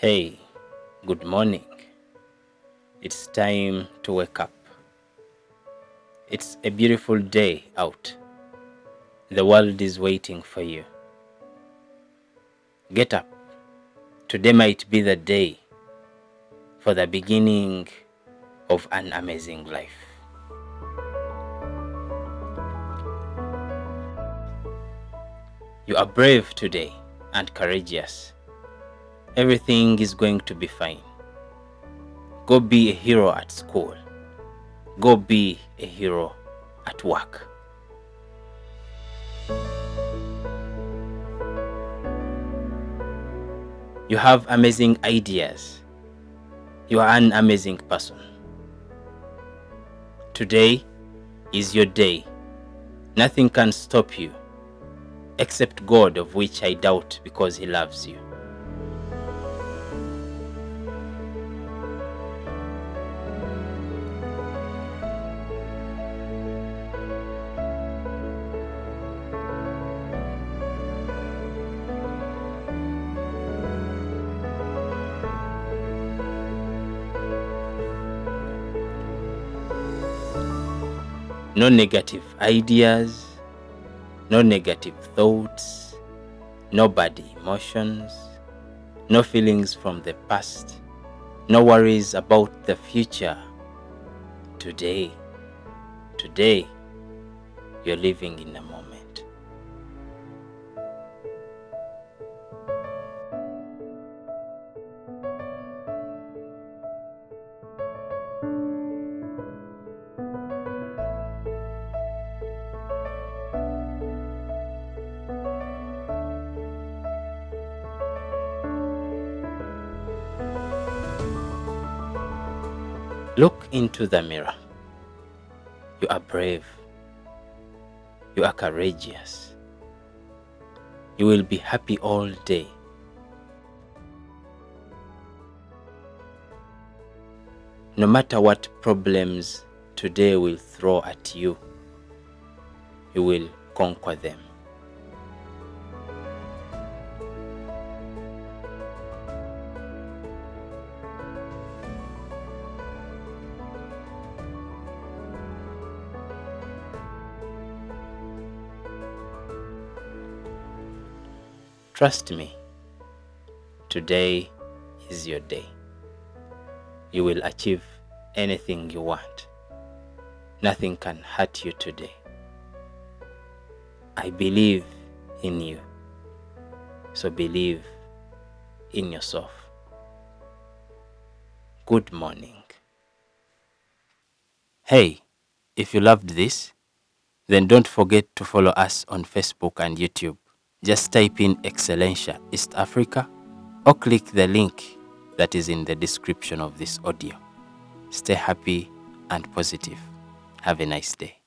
Hey, good morning. It's time to wake up. It's a beautiful day out. The world is waiting for you. Get up. Today might be the day for the beginning of an amazing life. You are brave today and courageous. Everything is going to be fine. Go be a hero at school. Go be a hero at work. You have amazing ideas. You are an amazing person. Today is your day. Nothing can stop you except God, of which I doubt because He loves you. No negative ideas, no negative thoughts, no bad emotions, no feelings from the past, no worries about the future. Today, today, you're living in the moment. Look into the mirror. You are brave. You are courageous. You will be happy all day. No matter what problems today will throw at you, you will conquer them. Trust me, today is your day. You will achieve anything you want. Nothing can hurt you today. I believe in you, so believe in yourself. Good morning. Hey, if you loved this, then don't forget to follow us on Facebook and YouTube. Just type in Excellencia East Africa or click the link that is in the description of this audio. Stay happy and positive. Have a nice day.